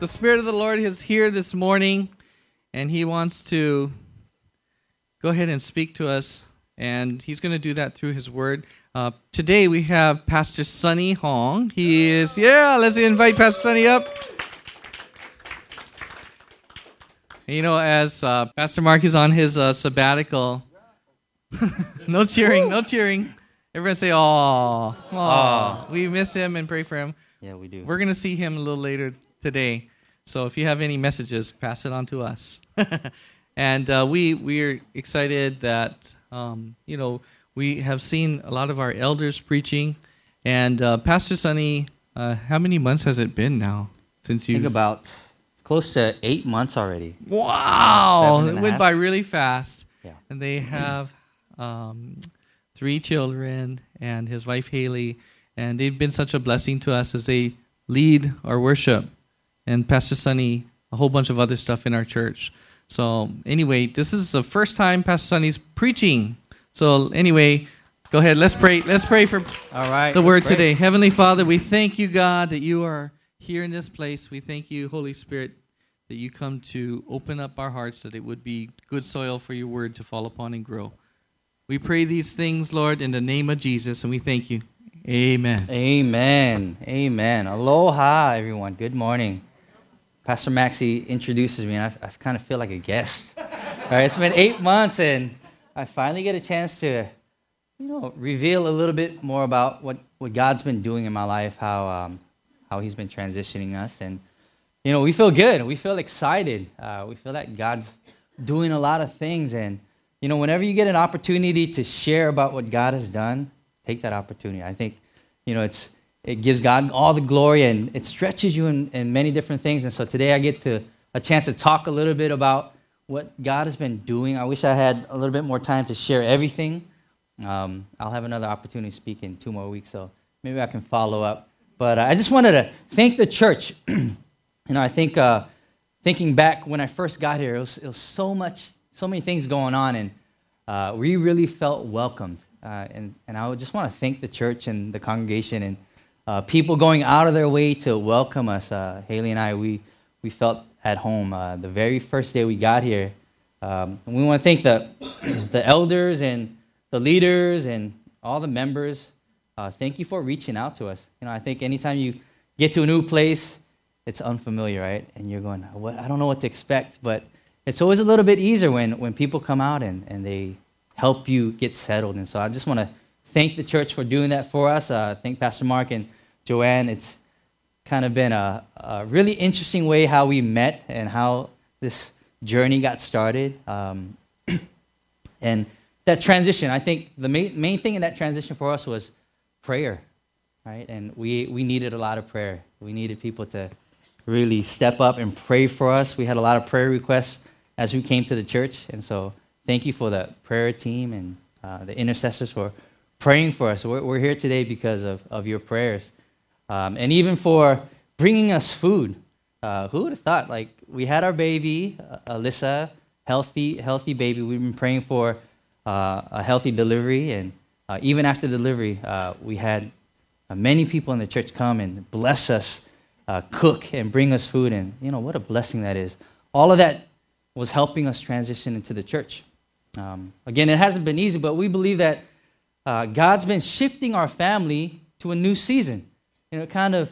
the Spirit of the Lord is here this morning, and He wants to go ahead and speak to us, and He's going to do that through His Word. Uh, today we have Pastor Sunny Hong. He is, yeah, let's invite Pastor Sunny up. You know, as uh, Pastor Mark is on his uh, sabbatical, no cheering, no cheering. Everyone say, "Oh, oh, we miss him and pray for him." Yeah, we do. We're going to see him a little later today. So if you have any messages, pass it on to us. and uh, we we're excited that um, you know we have seen a lot of our elders preaching. And uh, Pastor Sunny, uh, how many months has it been now since you? think about close to eight months already. Wow, it went half. by really fast. Yeah. And they have um, three children and his wife Haley, and they've been such a blessing to us as they lead our worship. And Pastor Sunny, a whole bunch of other stuff in our church. So anyway, this is the first time Pastor Sunny's preaching. So anyway, go ahead. Let's pray. Let's pray for All right. the word pray. today. Heavenly Father, we thank you, God, that you are here in this place. We thank you, Holy Spirit, that you come to open up our hearts that it would be good soil for your word to fall upon and grow. We pray these things, Lord, in the name of Jesus, and we thank you. Amen. Amen. Amen. Aloha, everyone. Good morning. Pastor Maxie introduces me, and I, I kind of feel like a guest. All right, it's been eight months, and I finally get a chance to, you know, reveal a little bit more about what, what God's been doing in my life, how um, how He's been transitioning us, and you know, we feel good. We feel excited. Uh, we feel that God's doing a lot of things, and you know, whenever you get an opportunity to share about what God has done, take that opportunity. I think, you know, it's it gives God all the glory and it stretches you in, in many different things. And so today I get to a chance to talk a little bit about what God has been doing. I wish I had a little bit more time to share everything. Um, I'll have another opportunity to speak in two more weeks, so maybe I can follow up. But uh, I just wanted to thank the church. you know, I think uh, thinking back when I first got here, it was, it was so much, so many things going on, and uh, we really felt welcomed. Uh, and, and I just want to thank the church and the congregation and uh, people going out of their way to welcome us. Uh, Haley and I, we, we felt at home uh, the very first day we got here. Um, we want to thank the, the elders and the leaders and all the members. Uh, thank you for reaching out to us. You know, I think anytime you get to a new place, it's unfamiliar, right? And you're going, what? I don't know what to expect. But it's always a little bit easier when, when people come out and, and they help you get settled. And so I just want to thank the church for doing that for us. Uh, thank Pastor Mark and Joanne. It's kind of been a, a really interesting way how we met and how this journey got started. Um, and that transition, I think the main, main thing in that transition for us was prayer, right? And we, we needed a lot of prayer. We needed people to really step up and pray for us. We had a lot of prayer requests as we came to the church. And so thank you for the prayer team and uh, the intercessors for praying for us. We're, we're here today because of, of your prayers. Um, and even for bringing us food. Uh, who would have thought? Like, we had our baby, uh, Alyssa, healthy, healthy baby. We've been praying for uh, a healthy delivery. And uh, even after delivery, uh, we had uh, many people in the church come and bless us, cook and bring us food. And, you know, what a blessing that is. All of that was helping us transition into the church. Um, again, it hasn't been easy, but we believe that God's been shifting our family to a new season. You know, kind of,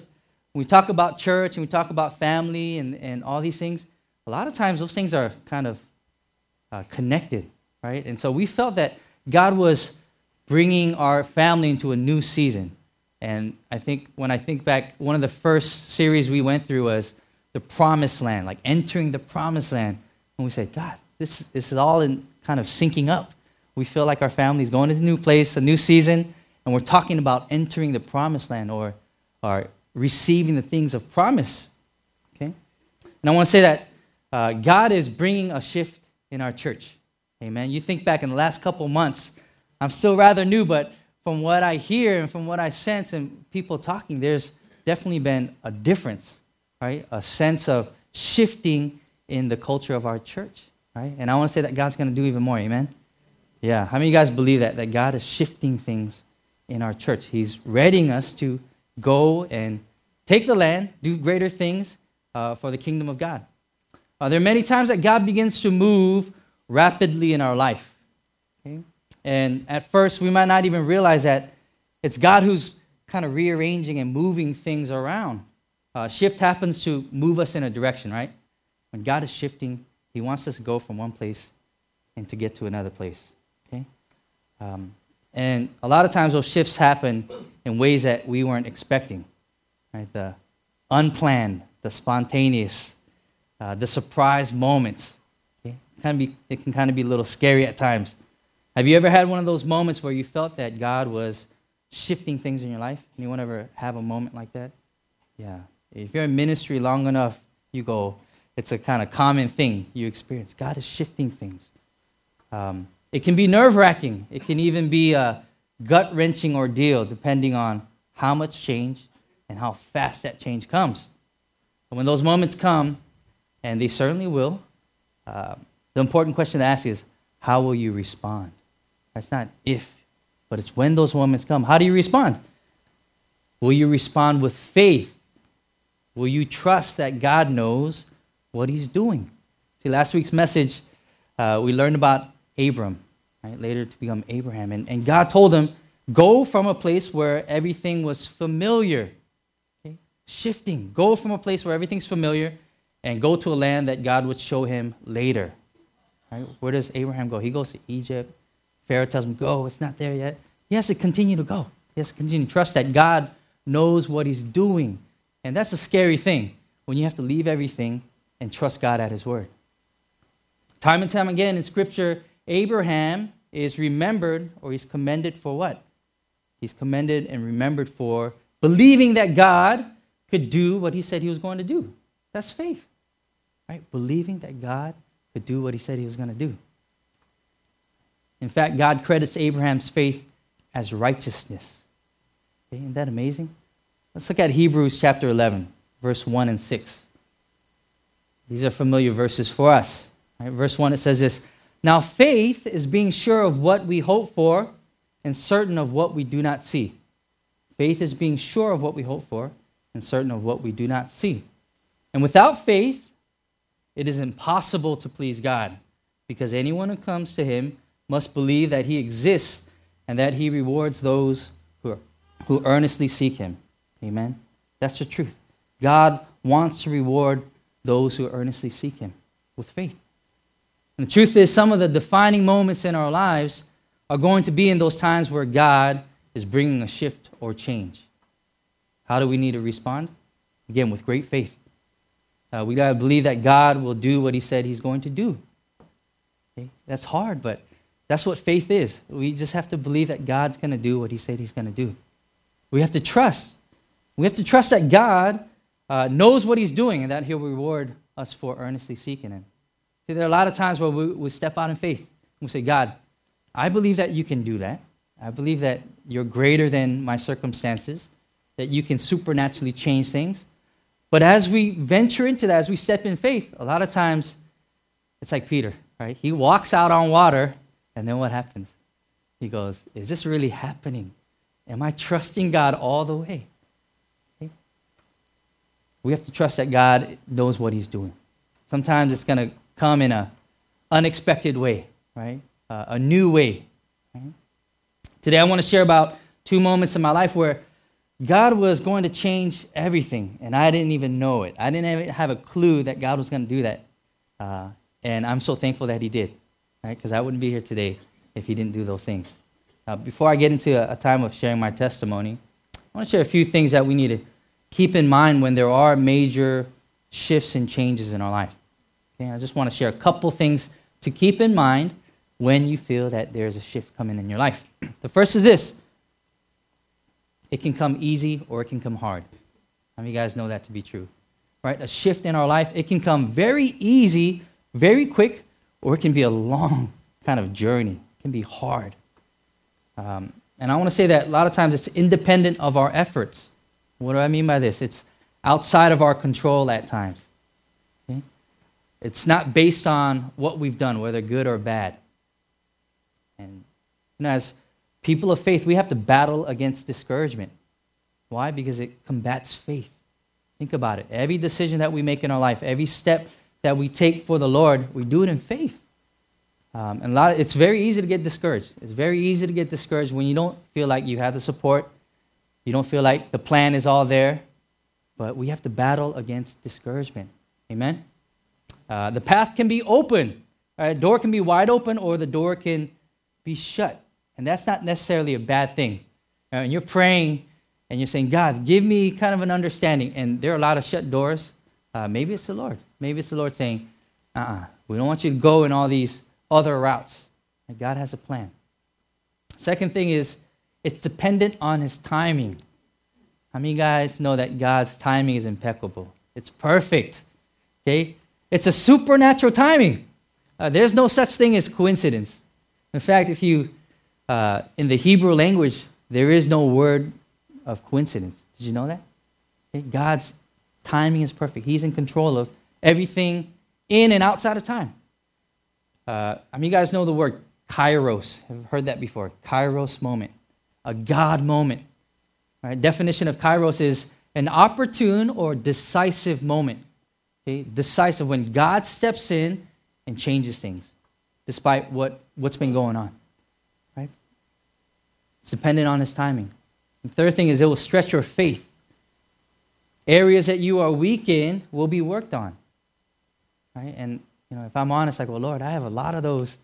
when we talk about church and we talk about family and, and all these things, a lot of times those things are kind of uh, connected, right? And so we felt that God was bringing our family into a new season. And I think when I think back, one of the first series we went through was the promised land, like entering the promised land. And we said, God, this, this is all in kind of syncing up. We feel like our family is going to a new place, a new season, and we're talking about entering the promised land or, or receiving the things of promise. Okay? And I want to say that uh, God is bringing a shift in our church. Amen. You think back in the last couple months, I'm still rather new, but from what I hear and from what I sense and people talking, there's definitely been a difference, right? A sense of shifting in the culture of our church, right? And I want to say that God's going to do even more. Amen. Yeah. How many of you guys believe that that God is shifting things in our church? He's readying us to go and take the land, do greater things, uh, for the kingdom of God. Uh, there are many times that God begins to move rapidly in our life. Okay? And at first, we might not even realize that it's God who's kind of rearranging and moving things around. Uh, shift happens to move us in a direction, right? When God is shifting, He wants us to go from one place and to get to another place. Okay? Um, and a lot of times those shifts happen in ways that we weren't expecting. Right? The unplanned, the spontaneous, uh, the surprise moments. Okay? Be, it can kind of be a little scary at times. Have you ever had one of those moments where you felt that God was shifting things in your life? Anyone ever have a moment like that? Yeah. If you're in ministry long enough, you go, it's a kind of common thing you experience. God is shifting things. Um, it can be nerve wracking. It can even be a gut wrenching ordeal, depending on how much change and how fast that change comes. And when those moments come, and they certainly will, uh, the important question to ask is how will you respond? That's not if, but it's when those moments come. How do you respond? Will you respond with faith? Will you trust that God knows what He's doing? See, last week's message, uh, we learned about Abram, right, later to become Abraham. And, and God told him, go from a place where everything was familiar, okay? shifting. Go from a place where everything's familiar and go to a land that God would show him later. Right? Where does Abraham go? He goes to Egypt. Pharaoh tells him, go, it's not there yet. He has to continue to go. He has to continue to trust that God knows what he's doing. And that's a scary thing when you have to leave everything and trust God at his word. Time and time again in Scripture, Abraham is remembered or he's commended for what? He's commended and remembered for believing that God could do what he said he was going to do. That's faith, right? Believing that God could do what he said he was going to do. In fact, God credits Abraham's faith as righteousness. Okay, isn't that amazing? Let's look at Hebrews chapter 11, verse 1 and 6. These are familiar verses for us. Right? Verse 1 it says this Now faith is being sure of what we hope for and certain of what we do not see. Faith is being sure of what we hope for and certain of what we do not see. And without faith, it is impossible to please God because anyone who comes to him must believe that he exists and that he rewards those who, are, who earnestly seek him. Amen? That's the truth. God wants to reward those who earnestly seek him with faith. And the truth is, some of the defining moments in our lives are going to be in those times where God is bringing a shift or change. How do we need to respond? Again, with great faith. Uh, we got to believe that God will do what He said He's going to do. Okay? That's hard, but that's what faith is. We just have to believe that God's going to do what He said He's going to do. We have to trust. We have to trust that God uh, knows what He's doing and that He'll reward us for earnestly seeking Him. See, there are a lot of times where we, we step out in faith. We say, God, I believe that you can do that. I believe that you're greater than my circumstances, that you can supernaturally change things. But as we venture into that, as we step in faith, a lot of times it's like Peter, right? He walks out on water, and then what happens? He goes, Is this really happening? Am I trusting God all the way? Okay? We have to trust that God knows what He's doing. Sometimes it's going to come in a unexpected way, right? Uh, a new way. Today I want to share about two moments in my life where God was going to change everything, and I didn't even know it. I didn't have a clue that God was going to do that. Uh, and I'm so thankful that He did, right? Because I wouldn't be here today if He didn't do those things. Uh, before I get into a, a time of sharing my testimony, I want to share a few things that we need to keep in mind when there are major shifts and changes in our life. Okay, I just want to share a couple things to keep in mind when you feel that there's a shift coming in your life. the first is this it can come easy or it can come hard. How many of you guys know that to be true? Right? A shift in our life, it can come very easy, very quick, or it can be a long kind of journey. It can be hard. Um, and I want to say that a lot of times it's independent of our efforts. What do I mean by this? It's outside of our control at times. It's not based on what we've done, whether good or bad. And as people of faith, we have to battle against discouragement. Why? Because it combats faith. Think about it. Every decision that we make in our life, every step that we take for the Lord, we do it in faith. Um, and a lot of, it's very easy to get discouraged. It's very easy to get discouraged when you don't feel like you have the support, you don't feel like the plan is all there. But we have to battle against discouragement. Amen? Uh, the path can be open. Right? Door can be wide open or the door can be shut. And that's not necessarily a bad thing. Uh, and you're praying and you're saying, God, give me kind of an understanding. And there are a lot of shut doors. Uh, maybe it's the Lord. Maybe it's the Lord saying, uh uh-uh, we don't want you to go in all these other routes. And God has a plan. Second thing is, it's dependent on His timing. How many guys know that God's timing is impeccable? It's perfect. Okay? It's a supernatural timing. Uh, there's no such thing as coincidence. In fact, if you, uh, in the Hebrew language, there is no word of coincidence. Did you know that? Okay? God's timing is perfect. He's in control of everything in and outside of time. Uh, I mean, you guys know the word kairos. Have heard that before? Kairos moment, a God moment. Definition of kairos is an opportune or decisive moment. Okay? Decisive when God steps in and changes things, despite what, what's been going on. Right? It's dependent on his timing. The third thing is it will stretch your faith. Areas that you are weak in will be worked on. Right? And you know, if I'm honest, I go, Lord, I have a lot of those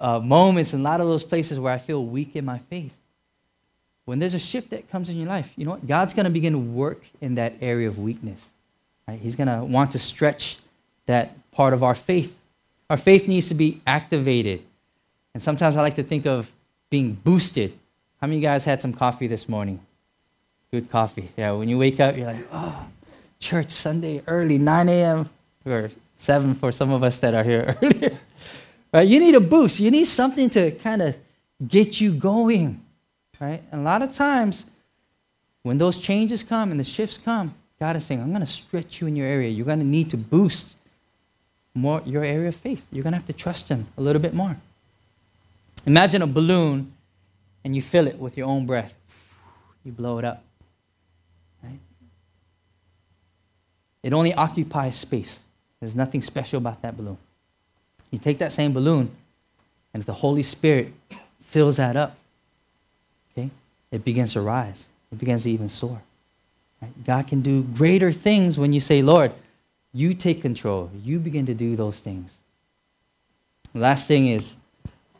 uh, moments and a lot of those places where I feel weak in my faith. When there's a shift that comes in your life, you know what? God's going to begin to work in that area of weakness. Right? He's going to want to stretch that part of our faith. Our faith needs to be activated. And sometimes I like to think of being boosted. How many of you guys had some coffee this morning? Good coffee. Yeah, when you wake up, you're like, oh, church Sunday early, 9 a.m. or 7 for some of us that are here earlier. right? You need a boost. You need something to kind of get you going. Right? And a lot of times, when those changes come and the shifts come, God is saying, I'm going to stretch you in your area. You're going to need to boost more your area of faith. You're going to have to trust Him a little bit more. Imagine a balloon and you fill it with your own breath. You blow it up. Right? It only occupies space. There's nothing special about that balloon. You take that same balloon, and if the Holy Spirit fills that up, okay, it begins to rise. It begins to even soar. God can do greater things when you say, Lord, you take control. You begin to do those things. The last thing is,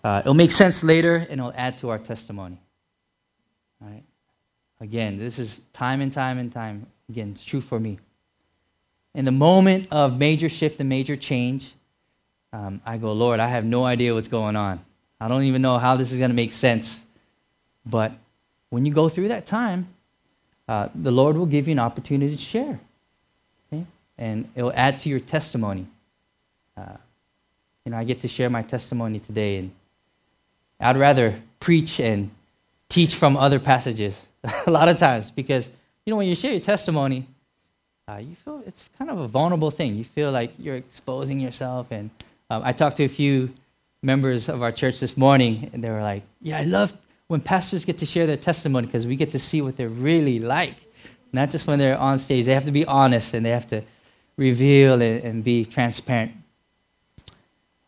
uh, it'll make sense later and it'll add to our testimony. Right? Again, this is time and time and time. Again, it's true for me. In the moment of major shift and major change, um, I go, Lord, I have no idea what's going on. I don't even know how this is going to make sense. But when you go through that time, uh, the Lord will give you an opportunity to share. Okay? And it'll add to your testimony. Uh, you know, I get to share my testimony today, and I'd rather preach and teach from other passages a lot of times because, you know, when you share your testimony, uh, you feel it's kind of a vulnerable thing. You feel like you're exposing yourself. And um, I talked to a few members of our church this morning, and they were like, Yeah, I love when pastors get to share their testimony because we get to see what they're really like. Not just when they're on stage, they have to be honest and they have to reveal and, and be transparent.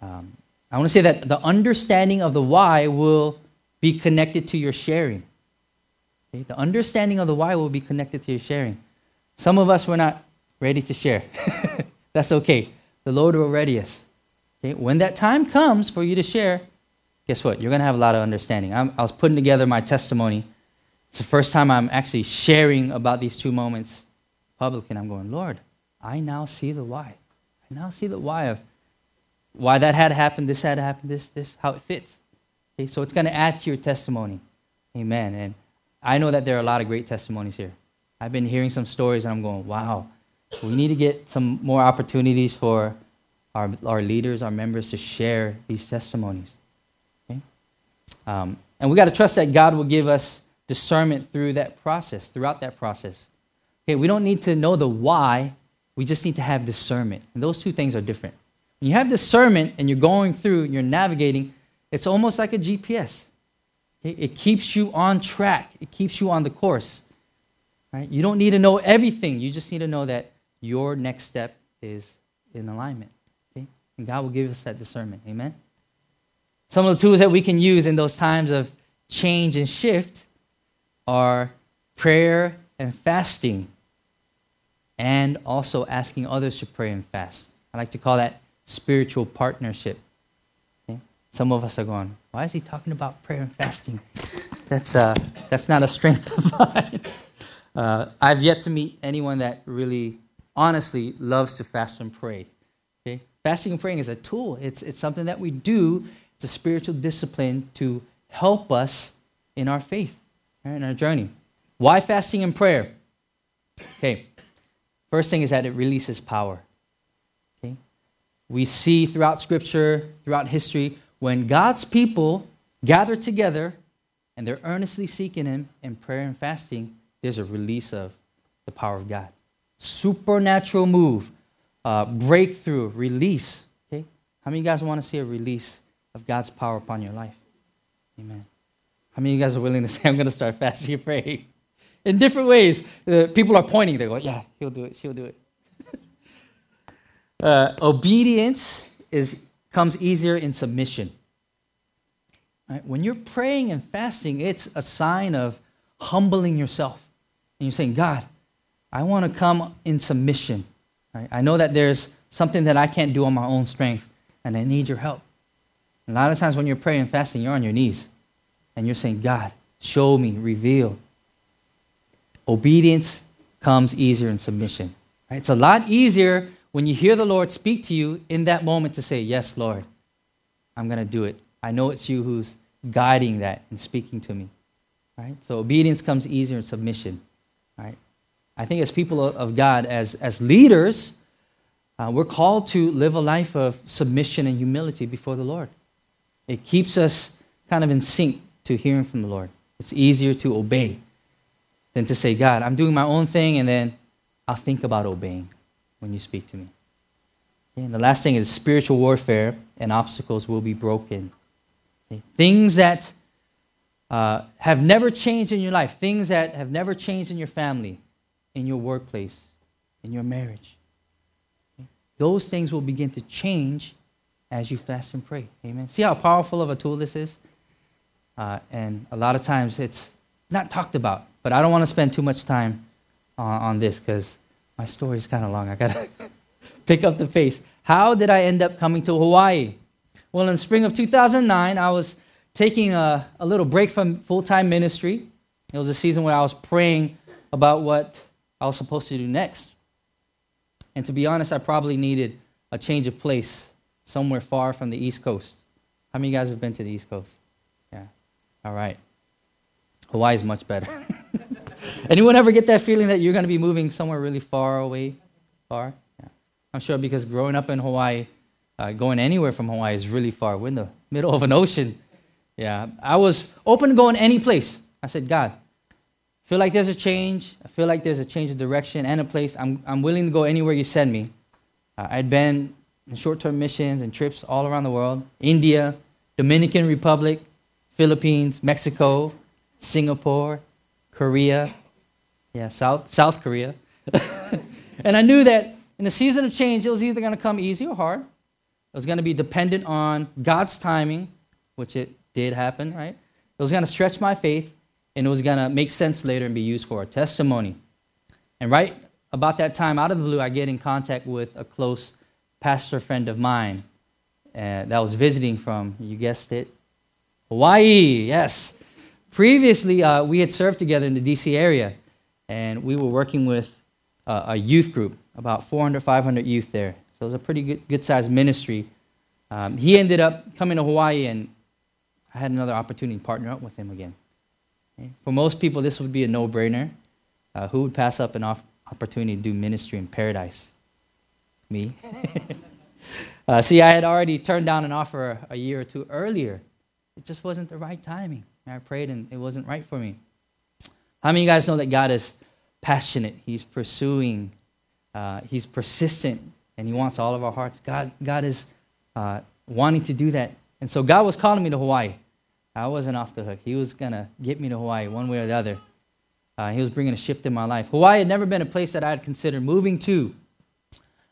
Um, I want to say that the understanding of the why will be connected to your sharing. Okay? The understanding of the why will be connected to your sharing. Some of us were not ready to share. That's okay. The Lord will ready us. Okay? When that time comes for you to share, guess what? You're going to have a lot of understanding. I'm, i was putting together my testimony. It's the first time I'm actually sharing about these two moments publicly, and I'm going, Lord, I now see the why. I now see the why of why that had happened, this had happened, this, this, how it fits. Okay, so it's going to add to your testimony. Amen. And I know that there are a lot of great testimonies here. I've been hearing some stories and I'm going, wow, we need to get some more opportunities for our, our leaders, our members to share these testimonies. Um, and we got to trust that God will give us discernment through that process, throughout that process. Okay, we don't need to know the why, we just need to have discernment. And those two things are different. When you have discernment and you're going through, you're navigating, it's almost like a GPS. Okay? It keeps you on track, it keeps you on the course. Right? You don't need to know everything. You just need to know that your next step is in alignment. Okay? And God will give us that discernment. Amen? Some of the tools that we can use in those times of change and shift are prayer and fasting, and also asking others to pray and fast. I like to call that spiritual partnership. Okay? Some of us are going, why is he talking about prayer and fasting? That's, uh, that's not a strength of mine. Uh, I've yet to meet anyone that really, honestly, loves to fast and pray. Okay? Fasting and praying is a tool, it's, it's something that we do, it's a spiritual discipline to help us in our faith, right, in our journey. Why fasting and prayer? Okay, first thing is that it releases power. Okay? We see throughout Scripture, throughout history, when God's people gather together and they're earnestly seeking Him in prayer and fasting, there's a release of the power of God. Supernatural move, uh, breakthrough, release. Okay? How many of you guys want to see a release of God's power upon your life? Amen. How many of you guys are willing to say, I'm going to start fasting and praying? In different ways. Uh, people are pointing. They go, yeah, he'll do it. She'll do it. uh, obedience is, comes easier in submission. Right? When you're praying and fasting, it's a sign of humbling yourself. And you're saying, God, I want to come in submission. Right? I know that there's something that I can't do on my own strength, and I need your help. A lot of times when you're praying and fasting, you're on your knees. And you're saying, God, show me, reveal. Obedience comes easier in submission. Right? It's a lot easier when you hear the Lord speak to you in that moment to say, Yes, Lord, I'm going to do it. I know it's you who's guiding that and speaking to me. Right? So obedience comes easier in submission. Right? I think as people of God, as, as leaders, uh, we're called to live a life of submission and humility before the Lord. It keeps us kind of in sync to hearing from the Lord. It's easier to obey than to say, God, I'm doing my own thing, and then I'll think about obeying when you speak to me. And the last thing is spiritual warfare and obstacles will be broken. Okay? Things that uh, have never changed in your life, things that have never changed in your family, in your workplace, in your marriage. Okay? Those things will begin to change as you fast and pray. Amen. See how powerful of a tool this is? Uh, and a lot of times it's not talked about, but I don't want to spend too much time on this because my story is kind of long. I got to pick up the pace. How did I end up coming to Hawaii? Well, in spring of 2009, I was taking a, a little break from full time ministry. It was a season where I was praying about what I was supposed to do next. And to be honest, I probably needed a change of place somewhere far from the East Coast. How many of you guys have been to the East Coast? Yeah. All right. Hawaii is much better. Anyone ever get that feeling that you're going to be moving somewhere really far away? Far? Yeah. I'm sure because growing up in Hawaii, uh, going anywhere from Hawaii is really far. We're in the middle of an ocean. Yeah, I was open to going any place. I said, God, I feel like there's a change. I feel like there's a change of direction and a place. I'm, I'm willing to go anywhere you send me. Uh, I'd been in short term missions and trips all around the world India, Dominican Republic, Philippines, Mexico, Singapore, Korea, yeah, South, South Korea. and I knew that in the season of change, it was either going to come easy or hard. It was going to be dependent on God's timing, which it did happen, right? It was going to stretch my faith, and it was going to make sense later and be used for a testimony. And right about that time, out of the blue, I get in contact with a close pastor friend of mine uh, that was visiting from, you guessed it, Hawaii, yes. Previously, uh, we had served together in the DC area, and we were working with uh, a youth group, about 400, 500 youth there. So it was a pretty good, good sized ministry. Um, he ended up coming to Hawaii, and I had another opportunity to partner up with him again. Okay? For most people, this would be a no brainer. Uh, who would pass up an opportunity to do ministry in paradise? Me. uh, see, I had already turned down an offer a year or two earlier. It just wasn't the right timing. I prayed and it wasn't right for me. How many of you guys know that God is passionate? He's pursuing, uh, He's persistent, and He wants all of our hearts. God, God is uh, wanting to do that. And so God was calling me to Hawaii. I wasn't off the hook. He was going to get me to Hawaii one way or the other. Uh, he was bringing a shift in my life. Hawaii had never been a place that I had considered moving to.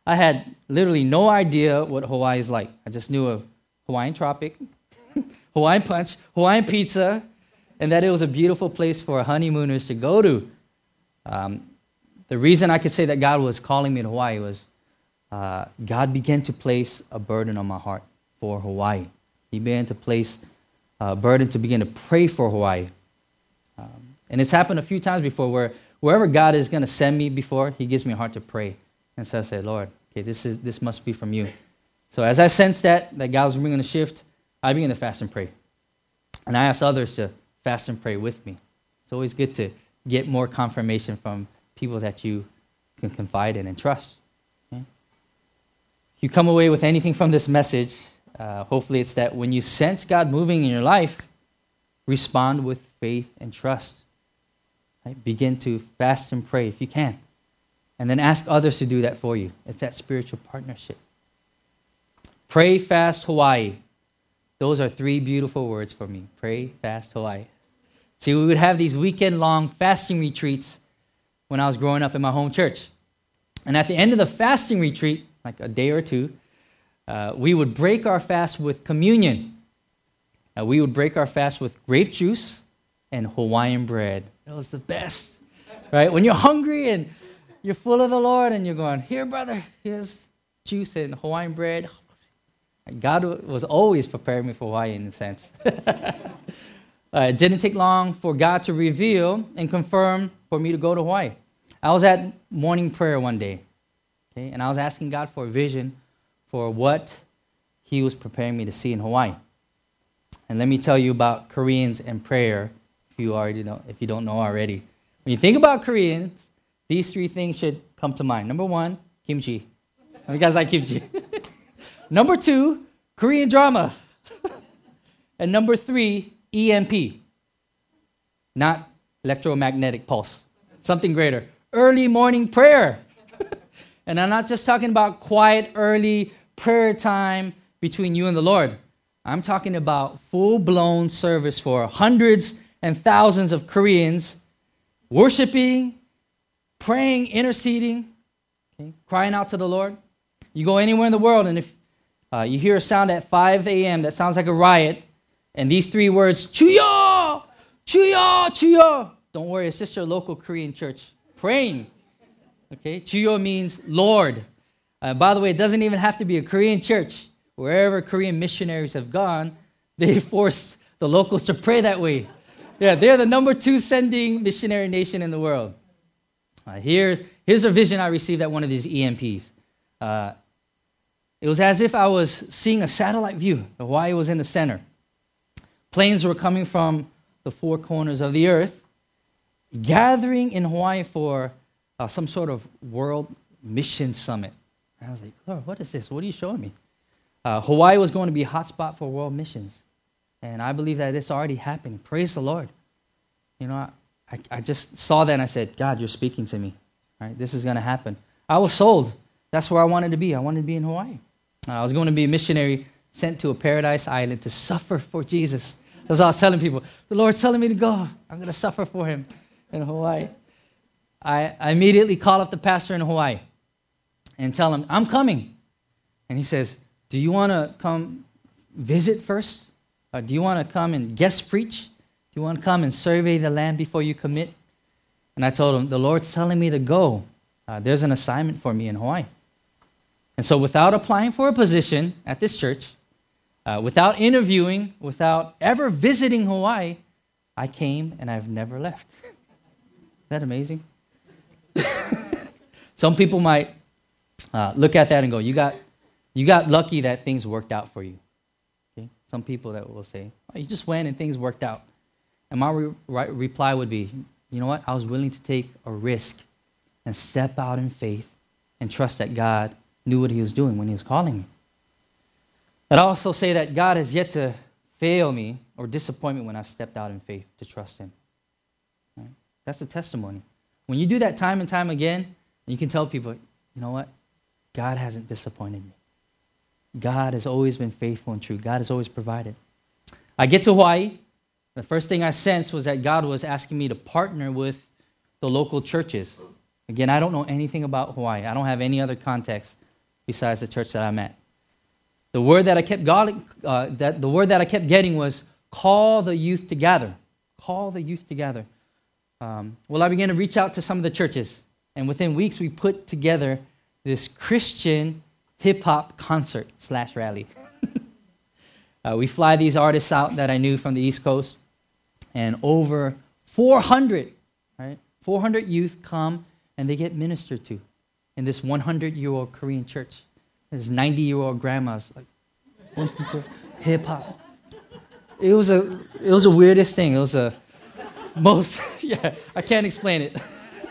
I had literally no idea what Hawaii is like. I just knew of Hawaiian tropic, Hawaiian punch, Hawaiian pizza, and that it was a beautiful place for honeymooners to go to. Um, the reason I could say that God was calling me to Hawaii was uh, God began to place a burden on my heart for Hawaii. He began to place a burden to begin to pray for Hawaii. Um, and it's happened a few times before where wherever God is going to send me before, He gives me a heart to pray. And so I said, Lord, okay, this, is, this must be from you. So as I sensed that, that God was bringing a shift, I began to fast and pray. And I asked others to fast and pray with me. It's always good to get more confirmation from people that you can confide in and trust. Okay? You come away with anything from this message, uh, hopefully it's that when you sense God moving in your life, respond with faith and trust. Right? Begin to fast and pray if you can. And then ask others to do that for you. It's that spiritual partnership. Pray, fast, Hawaii. Those are three beautiful words for me. Pray, fast, Hawaii. See, we would have these weekend long fasting retreats when I was growing up in my home church. And at the end of the fasting retreat, like a day or two, uh, we would break our fast with communion. Uh, we would break our fast with grape juice and Hawaiian bread. That was the best, right? When you're hungry and you're full of the Lord and you're going, Here, brother, here's juice and Hawaiian bread. God was always preparing me for Hawaii in a sense. uh, it didn't take long for God to reveal and confirm for me to go to Hawaii. I was at morning prayer one day, okay, and I was asking God for a vision for what He was preparing me to see in Hawaii. And let me tell you about Koreans and prayer, if you already know, if you don't know already. When you think about Koreans, these three things should come to mind. Number one, kimchi. You guys like kimchi? number two, Korean drama. and number three, EMP. Not electromagnetic pulse. Something greater. Early morning prayer. and I'm not just talking about quiet, early prayer time between you and the Lord. I'm talking about full blown service for hundreds and thousands of Koreans worshiping, praying, interceding, okay, crying out to the Lord. You go anywhere in the world, and if uh, you hear a sound at 5 a.m. that sounds like a riot, and these three words, Chuyo, Chuyo, Chuyo, don't worry, it's just your local Korean church praying. Okay, Chuyo means Lord. Uh, by the way, it doesn't even have to be a Korean church. Wherever Korean missionaries have gone, they forced the locals to pray that way. Yeah, they're the number two sending missionary nation in the world. Uh, here's, here's a vision I received at one of these EMPs. Uh, it was as if I was seeing a satellite view. Hawaii was in the center. Planes were coming from the four corners of the earth, gathering in Hawaii for uh, some sort of world mission summit. And I was like, Lord, what is this? What are you showing me? Uh, Hawaii was going to be a hotspot for world missions. And I believe that it's already happening. Praise the Lord. You know, I, I just saw that and I said, God, you're speaking to me. Right? This is going to happen. I was sold. That's where I wanted to be. I wanted to be in Hawaii. Uh, I was going to be a missionary sent to a paradise island to suffer for Jesus. That's what I was telling people. The Lord's telling me to go. I'm going to suffer for him in Hawaii. I, I immediately call up the pastor in Hawaii and tell him, I'm coming. And he says, Do you want to come visit first? Or do you want to come and guest preach? You want to come and survey the land before you commit? And I told him, The Lord's telling me to go. Uh, there's an assignment for me in Hawaii. And so, without applying for a position at this church, uh, without interviewing, without ever visiting Hawaii, I came and I've never left. Is that amazing? Some people might uh, look at that and go, you got, you got lucky that things worked out for you. Okay? Some people that will say, oh, you just went and things worked out. And my re- re- reply would be, you know what? I was willing to take a risk and step out in faith and trust that God knew what he was doing when he was calling me. I'd also say that God has yet to fail me or disappoint me when I've stepped out in faith to trust him. Right? That's a testimony. When you do that time and time again, you can tell people, you know what? God hasn't disappointed me. God has always been faithful and true. God has always provided. I get to Hawaii. The first thing I sensed was that God was asking me to partner with the local churches. Again, I don't know anything about Hawaii. I don't have any other context besides the church that I'm at. The word that I kept got, uh, that the word that I kept getting was call the youth together. Call the youth together. Um, well, I began to reach out to some of the churches, and within weeks we put together this Christian hip hop concert slash rally. uh, we fly these artists out that I knew from the East Coast, and over 400, right? 400 youth come and they get ministered to in this 100 year old Korean church. This 90 year old grandma's like, hip hop. It was a, it was the weirdest thing. It was a most, yeah, I can't explain it.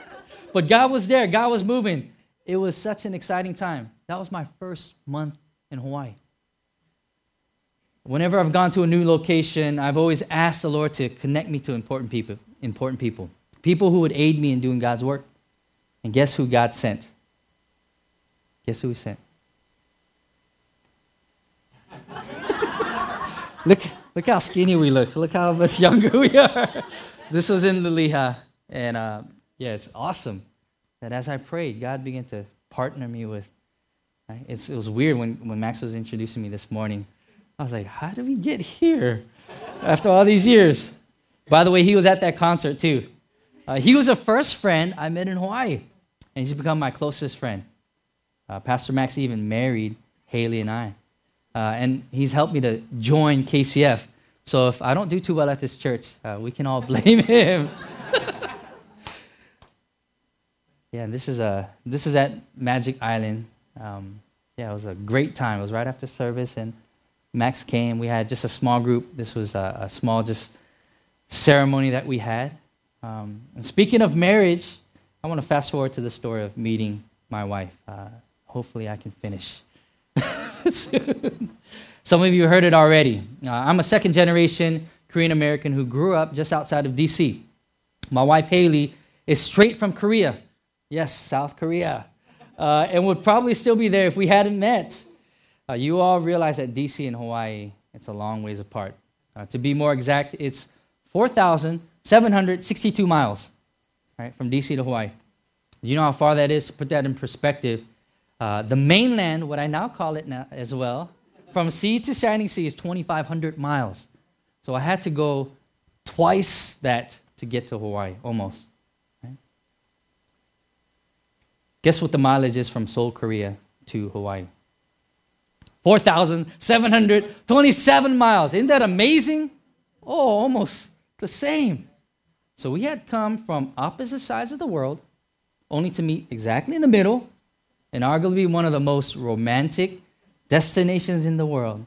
but God was there. God was moving. It was such an exciting time. That was my first month in Hawaii. Whenever I've gone to a new location, I've always asked the Lord to connect me to important people, important people, people who would aid me in doing God's work. And guess who God sent? Guess who He sent? look, look how skinny we look. Look how much younger we are. this was in Liliha, and uh, yeah, it's awesome that as I prayed, God began to partner me with. Right? it was weird when, when Max was introducing me this morning. I was like, how did we get here after all these years? By the way, he was at that concert too. Uh, he was a first friend I met in Hawaii, and he's become my closest friend. Uh, Pastor Max even married Haley and I. Uh, and he's helped me to join KCF. So if I don't do too well at this church, uh, we can all blame him. yeah, this is, a, this is at Magic Island. Um, yeah, it was a great time. It was right after service, and Max came. We had just a small group. This was a, a small just ceremony that we had. Um, and speaking of marriage, I want to fast forward to the story of meeting my wife. Uh, hopefully, I can finish soon. Some of you heard it already. Uh, I'm a second generation Korean American who grew up just outside of DC. My wife, Haley, is straight from Korea. Yes, South Korea. Uh, and would probably still be there if we hadn't met. Uh, you all realize that DC and Hawaii, it's a long ways apart. Uh, to be more exact, it's 4,762 miles right, from DC to Hawaii. You know how far that is? To put that in perspective, uh, the mainland, what I now call it now as well, from sea to shining sea is 2,500 miles. So I had to go twice that to get to Hawaii, almost. Right? Guess what the mileage is from Seoul, Korea to Hawaii? 4,727 miles. Isn't that amazing? Oh, almost the same. So we had come from opposite sides of the world only to meet exactly in the middle and arguably one of the most romantic destinations in the world.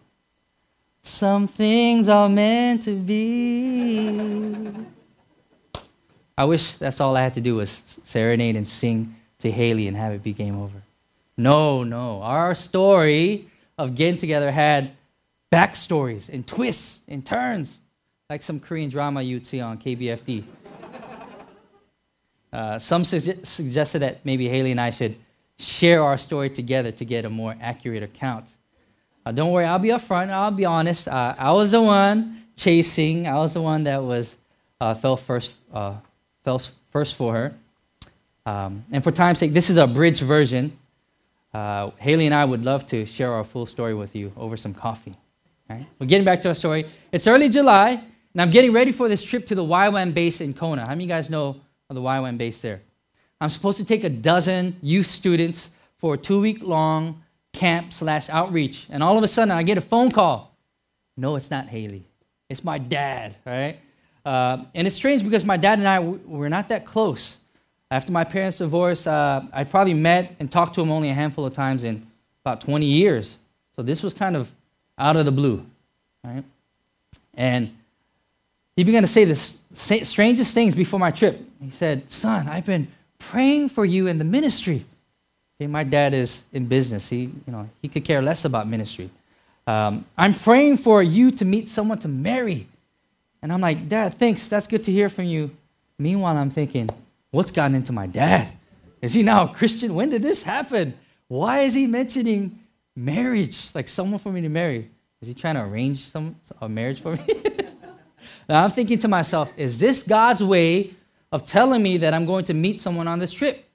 Some things are meant to be. I wish that's all I had to do was serenade and sing to Haley and have it be game over. No, no. Our story of getting together had backstories and twists and turns, like some Korean drama you'd see on KBFD. Uh, some suggested that maybe Haley and I should share our story together to get a more accurate account. Uh, don't worry, I'll be upfront. I'll be honest. Uh, I was the one chasing. I was the one that was uh, fell first, uh, fell first for her. Um, and for time's sake, this is a bridge version. Uh, Haley and I would love to share our full story with you over some coffee. Right? We're getting back to our story. It's early July, and I'm getting ready for this trip to the YWAM base in Kona. How many of you guys know of the YWAM base there? I'm supposed to take a dozen youth students for a two week long camp slash outreach. And all of a sudden, I get a phone call. No, it's not Haley. It's my dad, right? Uh, and it's strange because my dad and I, we're not that close. After my parents' divorce, uh, I probably met and talked to him only a handful of times in about 20 years. So this was kind of out of the blue, right? And he began to say the strangest things before my trip. He said, Son, I've been praying for you in the ministry. Okay, my dad is in business. He, you know, he could care less about ministry. Um, I'm praying for you to meet someone to marry. And I'm like, Dad, thanks. That's good to hear from you. Meanwhile, I'm thinking, what's gotten into my dad? Is he now a Christian? When did this happen? Why is he mentioning marriage, like someone for me to marry? Is he trying to arrange some a marriage for me? now I'm thinking to myself, is this God's way of telling me that I'm going to meet someone on this trip.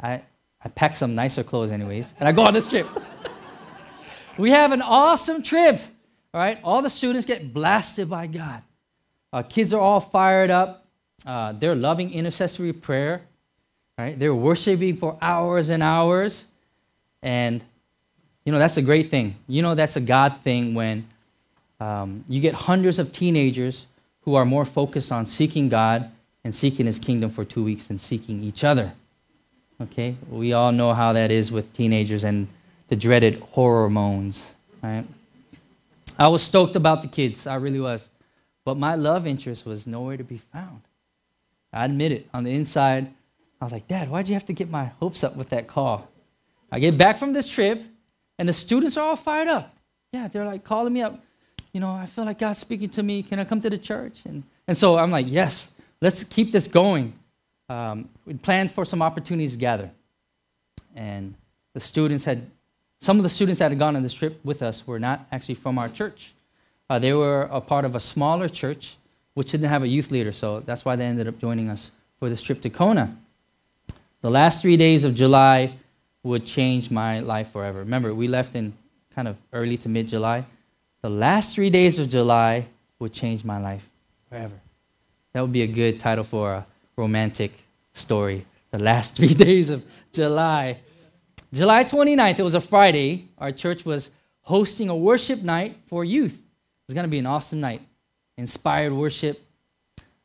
I, I pack some nicer clothes, anyways, and I go on this trip. we have an awesome trip, all right? All the students get blasted by God. Uh, kids are all fired up. Uh, they're loving intercessory prayer, right? They're worshiping for hours and hours. And, you know, that's a great thing. You know, that's a God thing when um, you get hundreds of teenagers who are more focused on seeking God and seeking His kingdom for two weeks than seeking each other. Okay? We all know how that is with teenagers and the dreaded hormones, right? I was stoked about the kids. I really was. But my love interest was nowhere to be found. I admit it. On the inside, I was like, Dad, why'd you have to get my hopes up with that call? I get back from this trip, and the students are all fired up. Yeah, they're like calling me up. You know, I feel like God's speaking to me. Can I come to the church? And, and so I'm like, yes, let's keep this going. Um, we planned for some opportunities to gather. And the students had, some of the students that had gone on this trip with us were not actually from our church. Uh, they were a part of a smaller church which didn't have a youth leader, so that's why they ended up joining us for this trip to Kona. The last three days of July would change my life forever. Remember, we left in kind of early to mid July. The last three days of July would change my life forever. That would be a good title for a romantic story. The last three days of July. July 29th, it was a Friday. Our church was hosting a worship night for youth. It was going to be an awesome night, inspired worship.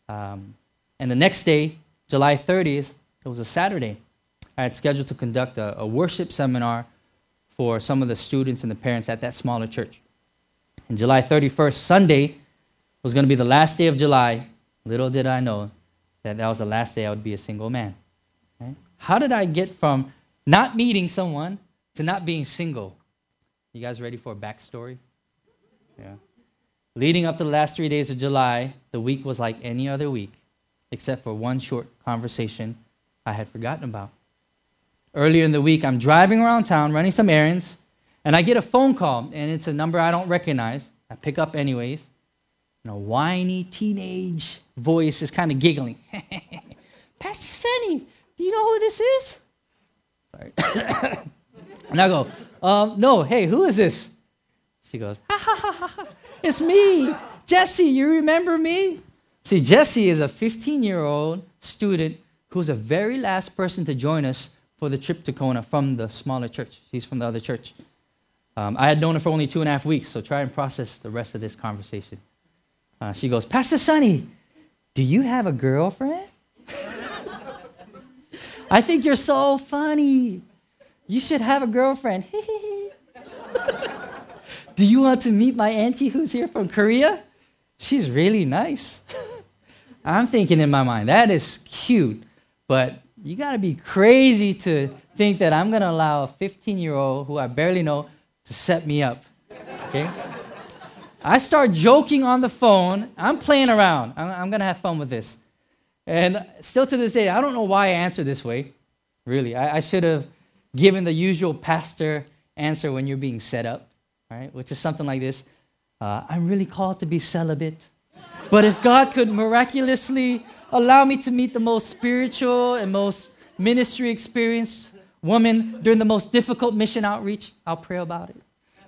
Um, and the next day, July 30th, it was a Saturday. I had scheduled to conduct a, a worship seminar for some of the students and the parents at that smaller church. And July 31st, Sunday, was going to be the last day of July. Little did I know that that was the last day I would be a single man. Right? How did I get from not meeting someone to not being single? You guys ready for a backstory? Yeah. Leading up to the last three days of July, the week was like any other week, except for one short conversation I had forgotten about earlier in the week, I'm driving around town running some errands, and I get a phone call, and it's a number I don't recognize. I pick up anyways. And a whiny teenage voice is kind of giggling. Pastor Sunny, do you know who this is? Sorry. and I go, um, no, hey, who is this? She goes, ha ha ha, ha. It's me, Jesse, you remember me? See, Jesse is a 15 year old student who's the very last person to join us for the trip to Kona from the smaller church. She's from the other church. Um, I had known her for only two and a half weeks, so try and process the rest of this conversation. Uh, she goes, Pastor Sunny, do you have a girlfriend? I think you're so funny. You should have a girlfriend. do you want to meet my auntie who's here from Korea? She's really nice. I'm thinking in my mind, that is cute, but you got to be crazy to think that I'm to allow a 15 year old who I barely know to set me up. Okay? I start joking on the phone. I'm playing around. I'm, I'm going to have fun with this. And still to this day, I don't know why I answer this way. Really, I, I should have given the usual pastor answer when you're being set up, right? Which is something like this uh, I'm really called to be celibate. But if God could miraculously allow me to meet the most spiritual and most ministry experienced woman during the most difficult mission outreach, I'll pray about it.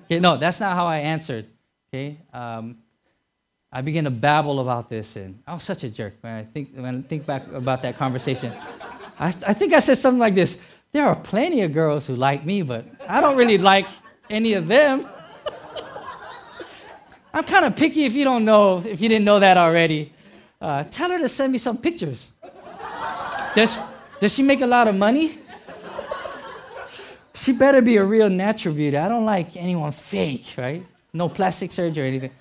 Okay, no, that's not how I answered. Okay, um, I began to babble about this, and I was such a jerk when I think when I think back about that conversation. I, I think I said something like this: "There are plenty of girls who like me, but I don't really like any of them." I'm kind of picky if you don't know, if you didn't know that already. Uh, tell her to send me some pictures. Does, does she make a lot of money? She better be a real natural beauty. I don't like anyone fake, right? No plastic surgery or anything.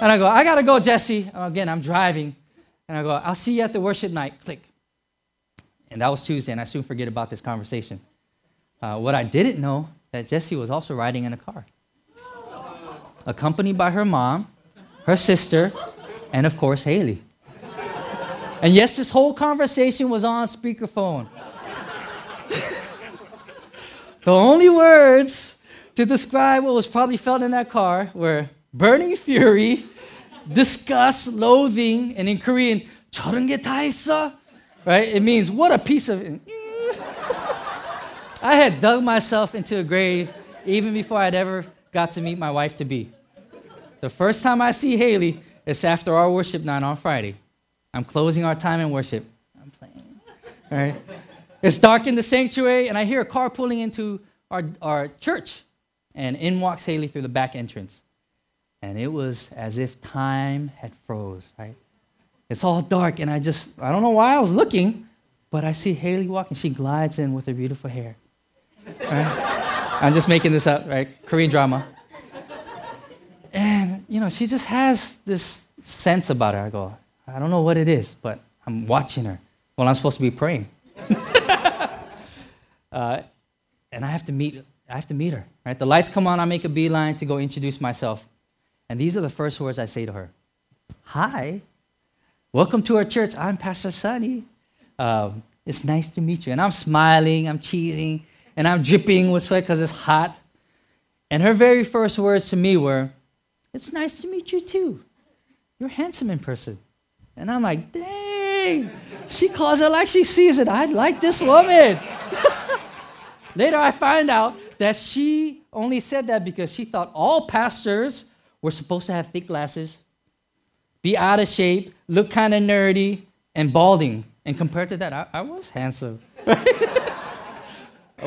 And I go, I gotta go, Jesse. Again, I'm driving. And I go, I'll see you at the worship night. Click. And that was Tuesday, and I soon forget about this conversation. Uh, what I didn't know that Jesse was also riding in a car, accompanied by her mom, her sister, and of course Haley. And yes, this whole conversation was on speakerphone. the only words to describe what was probably felt in that car were burning fury, disgust, loathing, and in Korean, 저런 게 다 있어? Right? It means, what a piece of. I had dug myself into a grave even before I'd ever got to meet my wife to be. The first time I see Haley is after our worship night on Friday. I'm closing our time in worship. I'm playing. All right? It's dark in the sanctuary, and I hear a car pulling into our, our church. And in walks Haley through the back entrance. And it was as if time had froze, right? It's all dark, and I just, I don't know why I was looking, but I see Haley walking. She glides in with her beautiful hair. Right? I'm just making this up, right? Korean drama. And, you know, she just has this sense about her. I go, I don't know what it is, but I'm watching her. Well, I'm supposed to be praying. uh, and I have to meet I have to meet her. Right? The lights come on, I make a beeline to go introduce myself. And these are the first words I say to her. Hi. Welcome to our church. I'm Pastor Sunny. Um, it's nice to meet you. And I'm smiling, I'm cheesing, and I'm dripping with sweat because it's hot. And her very first words to me were, It's nice to meet you too. You're handsome in person. And I'm like, dang, she calls it like she sees it. I like this woman. Later, I find out that she only said that because she thought all pastors were supposed to have thick glasses, be out of shape, look kind of nerdy, and balding. And compared to that, I, I was handsome.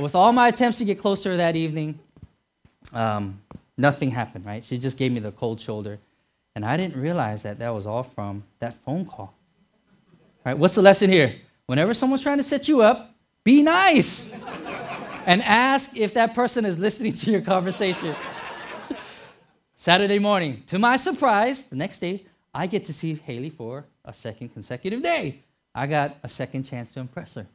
With all my attempts to get close to her that evening, um, nothing happened, right? She just gave me the cold shoulder. And I didn't realize that that was all from that phone call. Right? What's the lesson here? Whenever someone's trying to set you up, be nice and ask if that person is listening to your conversation. Saturday morning, to my surprise, the next day, I get to see Haley for a second consecutive day. I got a second chance to impress her.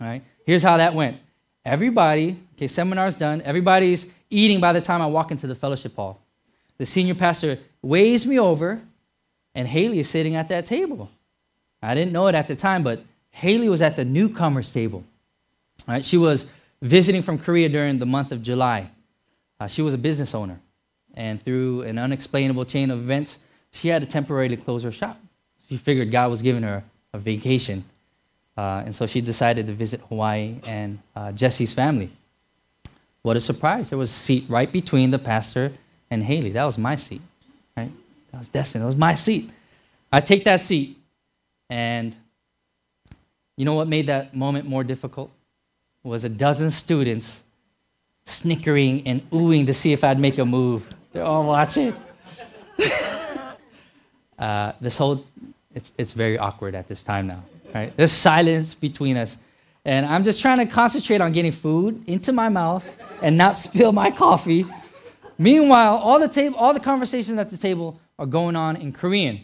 All right, here's how that went. Everybody, okay, seminar's done. Everybody's eating by the time I walk into the fellowship hall. The senior pastor waves me over, and Haley is sitting at that table. I didn't know it at the time, but Haley was at the newcomers table. Right, she was visiting from Korea during the month of July. Uh, she was a business owner, and through an unexplainable chain of events, she had to temporarily close her shop. She figured God was giving her a vacation, uh, and so she decided to visit Hawaii and uh, Jesse's family. What a surprise! There was a seat right between the pastor and Haley. That was my seat, right? That was destined. That was my seat. I take that seat, and you know what made that moment more difficult? was a dozen students snickering and oohing to see if I'd make a move. They're all watching. uh, this whole, it's, it's very awkward at this time now, right? There's silence between us. And I'm just trying to concentrate on getting food into my mouth and not spill my coffee. Meanwhile, all the, table, all the conversations at the table are going on in Korean.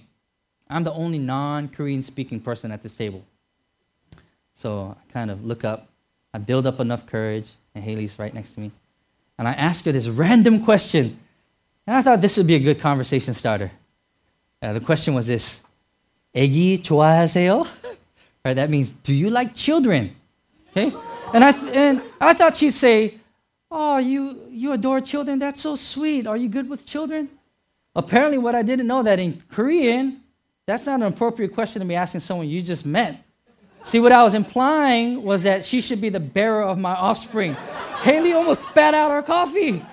I'm the only non Korean speaking person at this table. So I kind of look up I build up enough courage, and Haley's right next to me. And I ask her this random question. And I thought this would be a good conversation starter. Uh, the question was this 애기 좋아하세요? Right, that means, do you like children? Okay? And I, th- and I thought she'd say, Oh, you, you adore children? That's so sweet. Are you good with children? Apparently, what I didn't know that in Korean, that's not an appropriate question to be asking someone you just met. See, what I was implying was that she should be the bearer of my offspring. Haley almost spat out her coffee.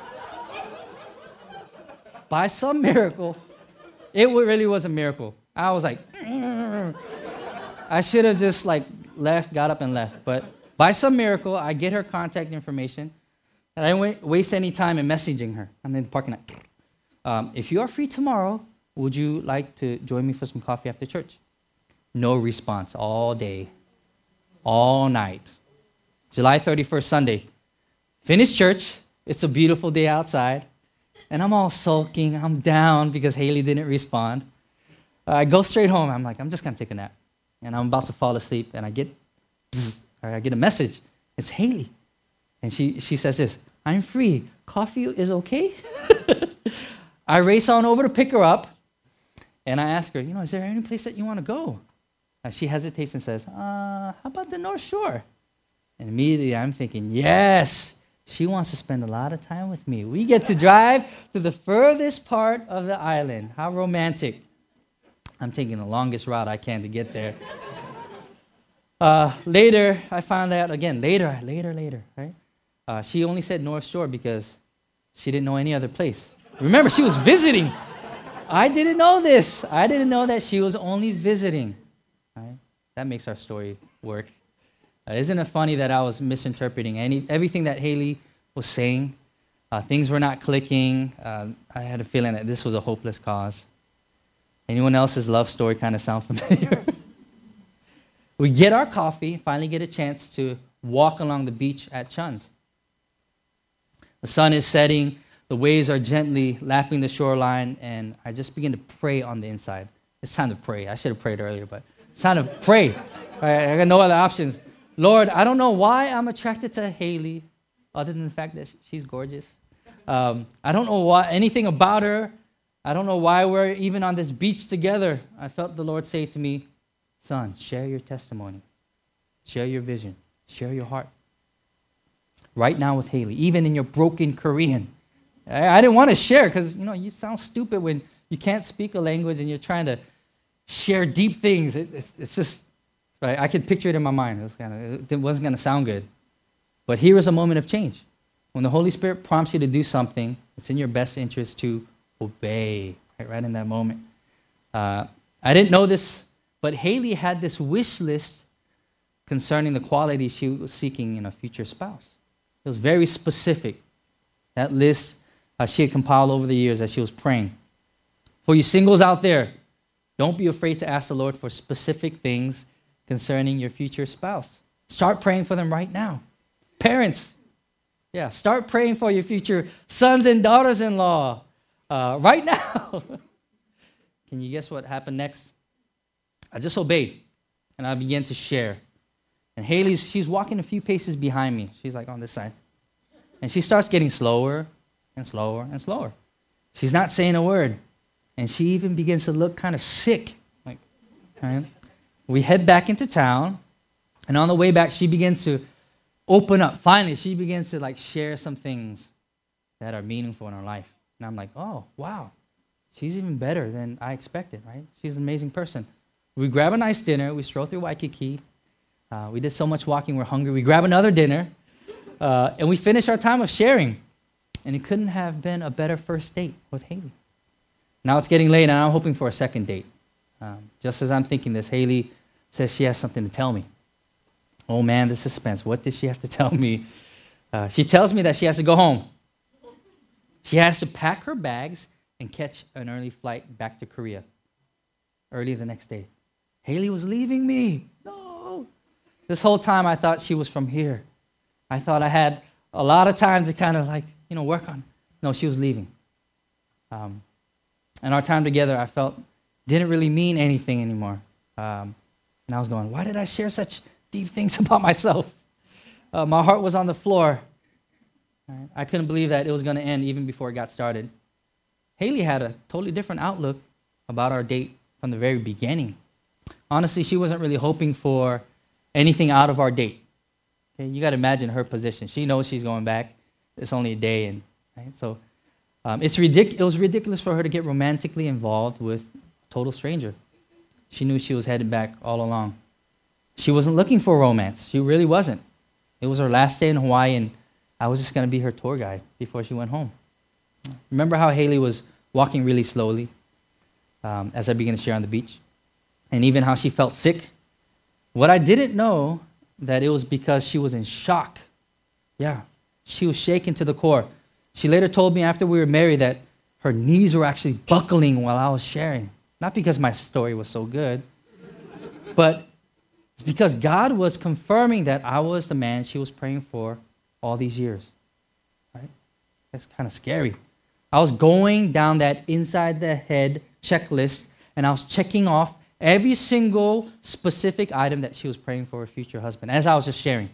By some miracle, it really was a miracle. I was like, mm. I should have just like left, got up and left. But by some miracle, I get her contact information, and I don't waste any time in messaging her. I'm in the parking lot. Um, if you are free tomorrow, would you like to join me for some coffee after church? No response all day all night. July 31st, Sunday. Finished church. It's a beautiful day outside. And I'm all sulking. I'm down because Haley didn't respond. I go straight home. I'm like, I'm just going to take a nap. And I'm about to fall asleep. And I get, I get a message. It's Haley. And she, she says this I'm free. Coffee is okay? I race on over to pick her up. And I ask her, you know, is there any place that you want to go? Uh, she hesitates and says, uh, How about the North Shore? And immediately I'm thinking, Yes, she wants to spend a lot of time with me. We get to drive to the furthest part of the island. How romantic. I'm taking the longest route I can to get there. Uh, later, I found out again, later, later, later, right? Uh, she only said North Shore because she didn't know any other place. Remember, she was visiting. I didn't know this. I didn't know that she was only visiting. Right? That makes our story work. Uh, isn't it funny that I was misinterpreting any, everything that Haley was saying? Uh, things were not clicking. Uh, I had a feeling that this was a hopeless cause. Anyone else's love story kind of sound familiar? we get our coffee, finally get a chance to walk along the beach at Chun's. The sun is setting, the waves are gently lapping the shoreline, and I just begin to pray on the inside. It's time to pray. I should have prayed earlier, but it's time to pray. I got no other options. Lord, I don't know why I'm attracted to Haley, other than the fact that she's gorgeous. Um, I don't know why, anything about her. I don't know why we're even on this beach together. I felt the Lord say to me, Son, share your testimony, share your vision, share your heart right now with Haley, even in your broken Korean. I, didn't want to share because, you know, you sound stupid when you can't speak a language and you're trying to share deep things. It, it's, it's just, right? I could picture it in my mind. It, was kinda, it wasn't going to sound good. But here is a moment of change. When the Holy Spirit prompts you to do something, it's in your best interest to obey, right, right in that moment. Uh, I didn't know this, but Haley had this wish list concerning the quality she was seeking in a future spouse. It was very specific. That list uh, she had compiled over the years as she was praying. For you singles out there, don't be afraid to ask the Lord for specific things concerning your future spouse. Start praying for them right now. Parents, yeah, start praying for your future sons and daughters in law uh, right now. Can you guess what happened next? I just obeyed and I began to share. And Haley's, she's walking a few paces behind me. She's like on this side. And she starts getting slower and slower and slower. She's not saying a word. And she even begins to look kind of sick. Like, right? We head back into town. And on the way back, she begins to open up. Finally, she begins to like share some things that are meaningful in her life. And I'm like, oh, wow. She's even better than I expected, right? She's an amazing person. We grab a nice dinner. We stroll through Waikiki. Uh, we did so much walking, we're hungry. We grab another dinner, uh, and we finish our time of sharing. And it couldn't have been a better first date with Haley. Now it's getting late, and I'm hoping for a second date. Um, just as I'm thinking this, Haley says she has something to tell me. Oh man, the suspense. What did she have to tell me? Uh, she tells me that she has to go home. She has to pack her bags and catch an early flight back to Korea early the next day. Haley was leaving me. No. This whole time I thought she was from here. I thought I had a lot of time to kind of like, you know, work on. No, she was leaving. Um, and our time together, I felt, didn't really mean anything anymore. Um, and I was going, why did I share such deep things about myself? Uh, my heart was on the floor. Right? I couldn't believe that it was going to end even before it got started. Haley had a totally different outlook about our date from the very beginning. Honestly, she wasn't really hoping for anything out of our date. Okay, you got to imagine her position. She knows she's going back. It's only a day, and right? so um, it's ridic- it was ridiculous for her to get romantically involved with a total stranger. She knew she was headed back all along. She wasn't looking for romance. She really wasn't. It was her last day in Hawaii, and I was just going to be her tour guide before she went home. Remember how Haley was walking really slowly um, as I began to share on the beach? And even how she felt sick what I didn't know that it was because she was in shock. Yeah, she was shaken to the core. She later told me after we were married that her knees were actually buckling while I was sharing. Not because my story was so good, but it's because God was confirming that I was the man she was praying for all these years. Right? That's kind of scary. I was going down that inside the head checklist and I was checking off every single specific item that she was praying for her future husband as I was just sharing.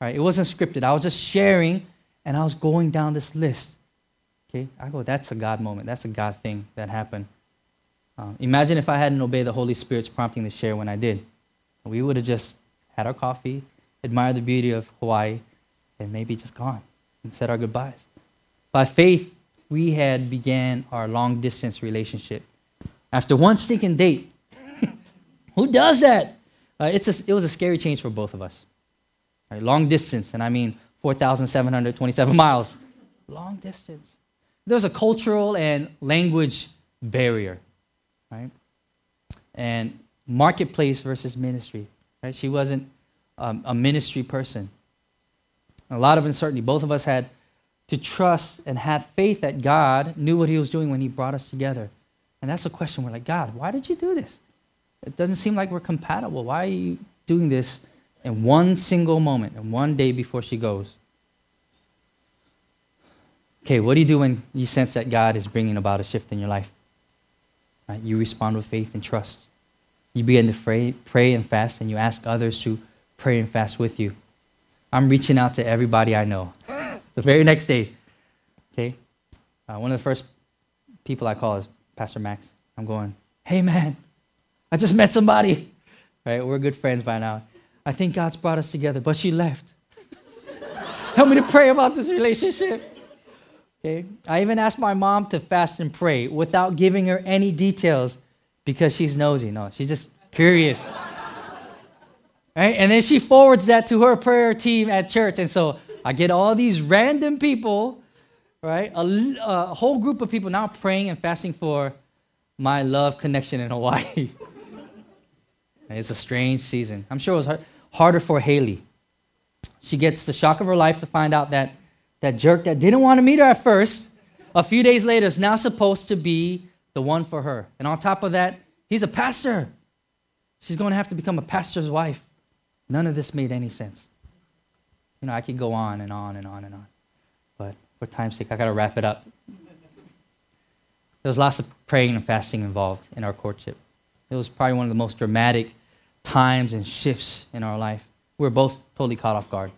Right? It wasn't scripted. I was just sharing and I was going down this list. Okay? I go, that's a God moment. That's a God thing that happened. Um, imagine if I hadn't obeyed the Holy Spirit's prompting to share when I did. We would have just had our coffee, admired the beauty of Hawaii, and maybe just gone and said our goodbyes. By faith, we had began our long distance relationship. After one stinking date, Who does that? Uh, it's a, it was a scary change for both of us. Right? Long distance, and I mean 4,727 miles. Long distance. There's a cultural and language barrier, right? And marketplace versus ministry, right? She wasn't um, a ministry person. A lot of uncertainty. Both of us had to trust and have faith that God knew what He was doing when He brought us together. And that's a question we're like, God, why did you do this? It doesn't seem like we're compatible. Why are you doing this in one single moment, in one day before she goes? Okay, what do you do when you sense that God is bringing about a shift in your life? Right? You respond with faith and trust. You begin to pray, pray and fast, and you ask others to pray and fast with you. I'm reaching out to everybody I know. the very next day, okay, uh, one of the first people I call is Pastor Max. I'm going, hey man, I just met somebody. Right, we're good friends by now. I think God's brought us together, but she left. Help me to pray about this relationship. Okay, I even asked my mom to fast and pray without giving her any details because she's nosy. No, she's just curious. Right? And then she forwards that to her prayer team at church. And so I get all these random people, right? A, a whole group of people now praying and fasting for my love connection in Hawaii. it's a strange season. I'm sure it was hard, harder for Haley. She gets the shock of her life to find out that that jerk that didn't want to meet her at first, a few days later, is now supposed to be the one for her. And on top of that, he's a pastor. She's going to have to become a pastor's wife. None of this made any sense. You know, I could go on and on and on and on. But for time's sake, I got to wrap it up. There was lots of praying and fasting involved in our courtship. It was probably one of the most dramatic times and shifts in our life. We were both totally caught off guard.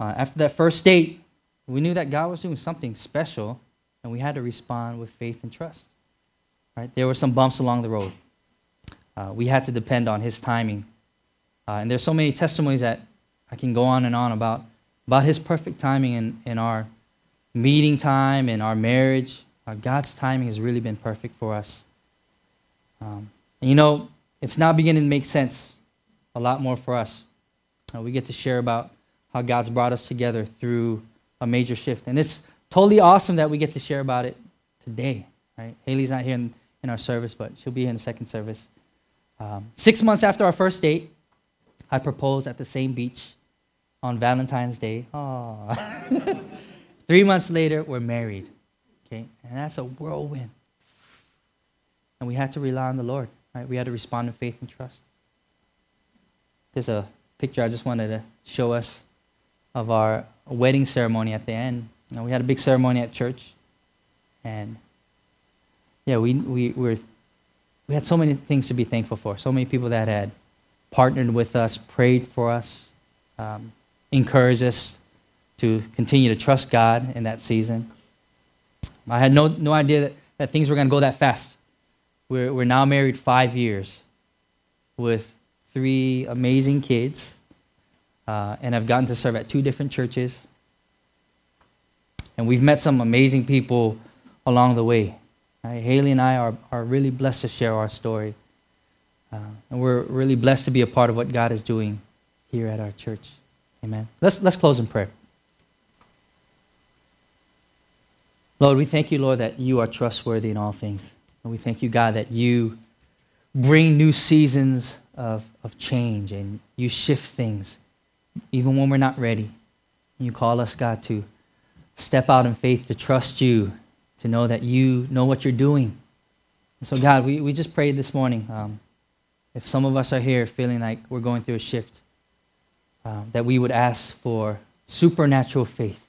Uh, after that first date, we knew that God was doing something special, and we had to respond with faith and trust. Right? There were some bumps along the road. Uh, we had to depend on His timing uh, and there's so many testimonies that I can go on and on about, about his perfect timing in, in our meeting time, in our marriage. Uh, God's timing has really been perfect for us. Um, and you know, it's now beginning to make sense a lot more for us. Uh, we get to share about how God's brought us together through a major shift. And it's totally awesome that we get to share about it today. Right? Haley's not here in, in our service, but she'll be here in the second service. Um, six months after our first date, I proposed at the same beach on Valentine's Day. Three months later, we're married. Okay? And that's a whirlwind. And we had to rely on the Lord. Right? We had to respond in faith and trust. There's a picture I just wanted to show us of our wedding ceremony at the end. You know, we had a big ceremony at church. And yeah, we, we, were, we had so many things to be thankful for, so many people that had partnered with us, prayed for us, um, encouraged us to continue to trust God in that season. I had no, no idea that, that things were going to go that fast. We're, we're now married five years with three amazing kids, uh, and I've gotten to serve at two different churches. And we've met some amazing people along the way. Right? Haley and I are, are really blessed to share our story. Uh, and we're really blessed to be a part of what God is doing here at our church. Amen. Let's, let's close in prayer. Lord, we thank you, Lord, that you are trustworthy in all things. And we thank you, God, that you bring new seasons of, of change and you shift things even when we're not ready. You call us, God, to step out in faith, to trust you, to know that you know what you're doing. And so, God, we, we just prayed this morning um, if some of us are here feeling like we're going through a shift, um, that we would ask for supernatural faith,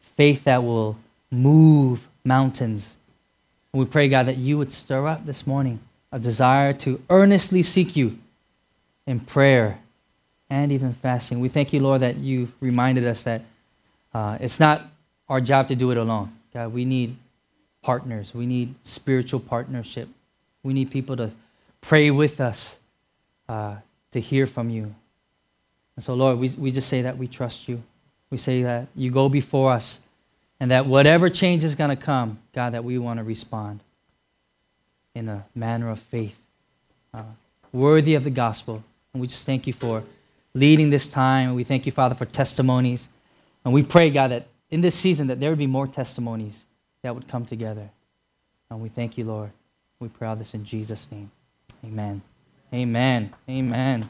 faith that will move mountains. And we pray, God, that you would stir up this morning a desire to earnestly seek you in prayer and even fasting. We thank you, Lord, that you've reminded us that uh, it's not our job to do it alone. God, we need partners. We need spiritual partnership. We need people to pray with us uh, to hear from you. And so, Lord, we, we just say that we trust you. We say that you go before us and that whatever change is going to come, God, that we want to respond in a manner of faith uh, worthy of the gospel. And we just thank you for leading this time. We thank you, Father, for testimonies. And we pray, God, that in this season that there would be more testimonies that would come together. And we thank you, Lord. We pray all this in Jesus' name. Amen. Amen. Amen.